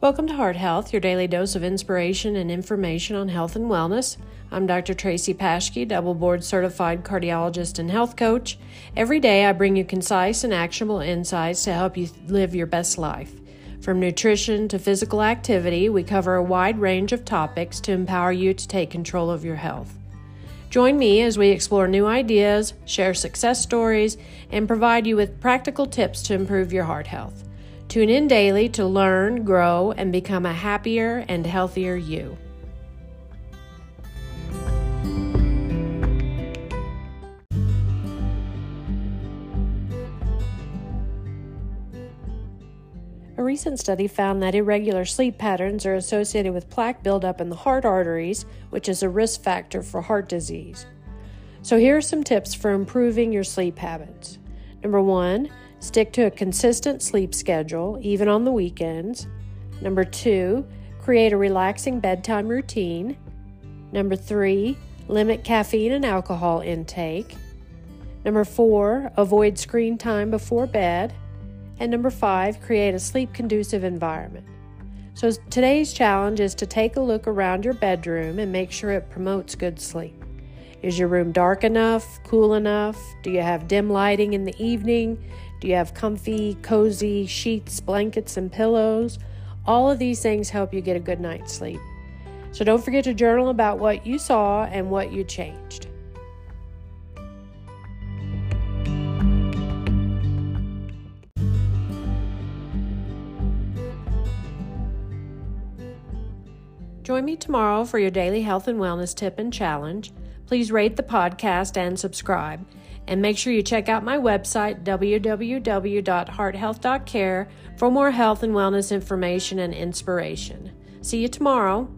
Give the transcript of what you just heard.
Welcome to Heart Health, your daily dose of inspiration and information on health and wellness. I'm Dr. Tracy Paschke, double board certified cardiologist and health coach. Every day I bring you concise and actionable insights to help you live your best life. From nutrition to physical activity, we cover a wide range of topics to empower you to take control of your health. Join me as we explore new ideas, share success stories, and provide you with practical tips to improve your heart health. Tune in daily to learn, grow, and become a happier and healthier you. A recent study found that irregular sleep patterns are associated with plaque buildup in the heart arteries, which is a risk factor for heart disease. So, here are some tips for improving your sleep habits. Number one, Stick to a consistent sleep schedule, even on the weekends. Number two, create a relaxing bedtime routine. Number three, limit caffeine and alcohol intake. Number four, avoid screen time before bed. And number five, create a sleep conducive environment. So today's challenge is to take a look around your bedroom and make sure it promotes good sleep. Is your room dark enough, cool enough? Do you have dim lighting in the evening? Do you have comfy, cozy sheets, blankets, and pillows? All of these things help you get a good night's sleep. So don't forget to journal about what you saw and what you changed. Join me tomorrow for your daily health and wellness tip and challenge. Please rate the podcast and subscribe. And make sure you check out my website, www.hearthealth.care, for more health and wellness information and inspiration. See you tomorrow.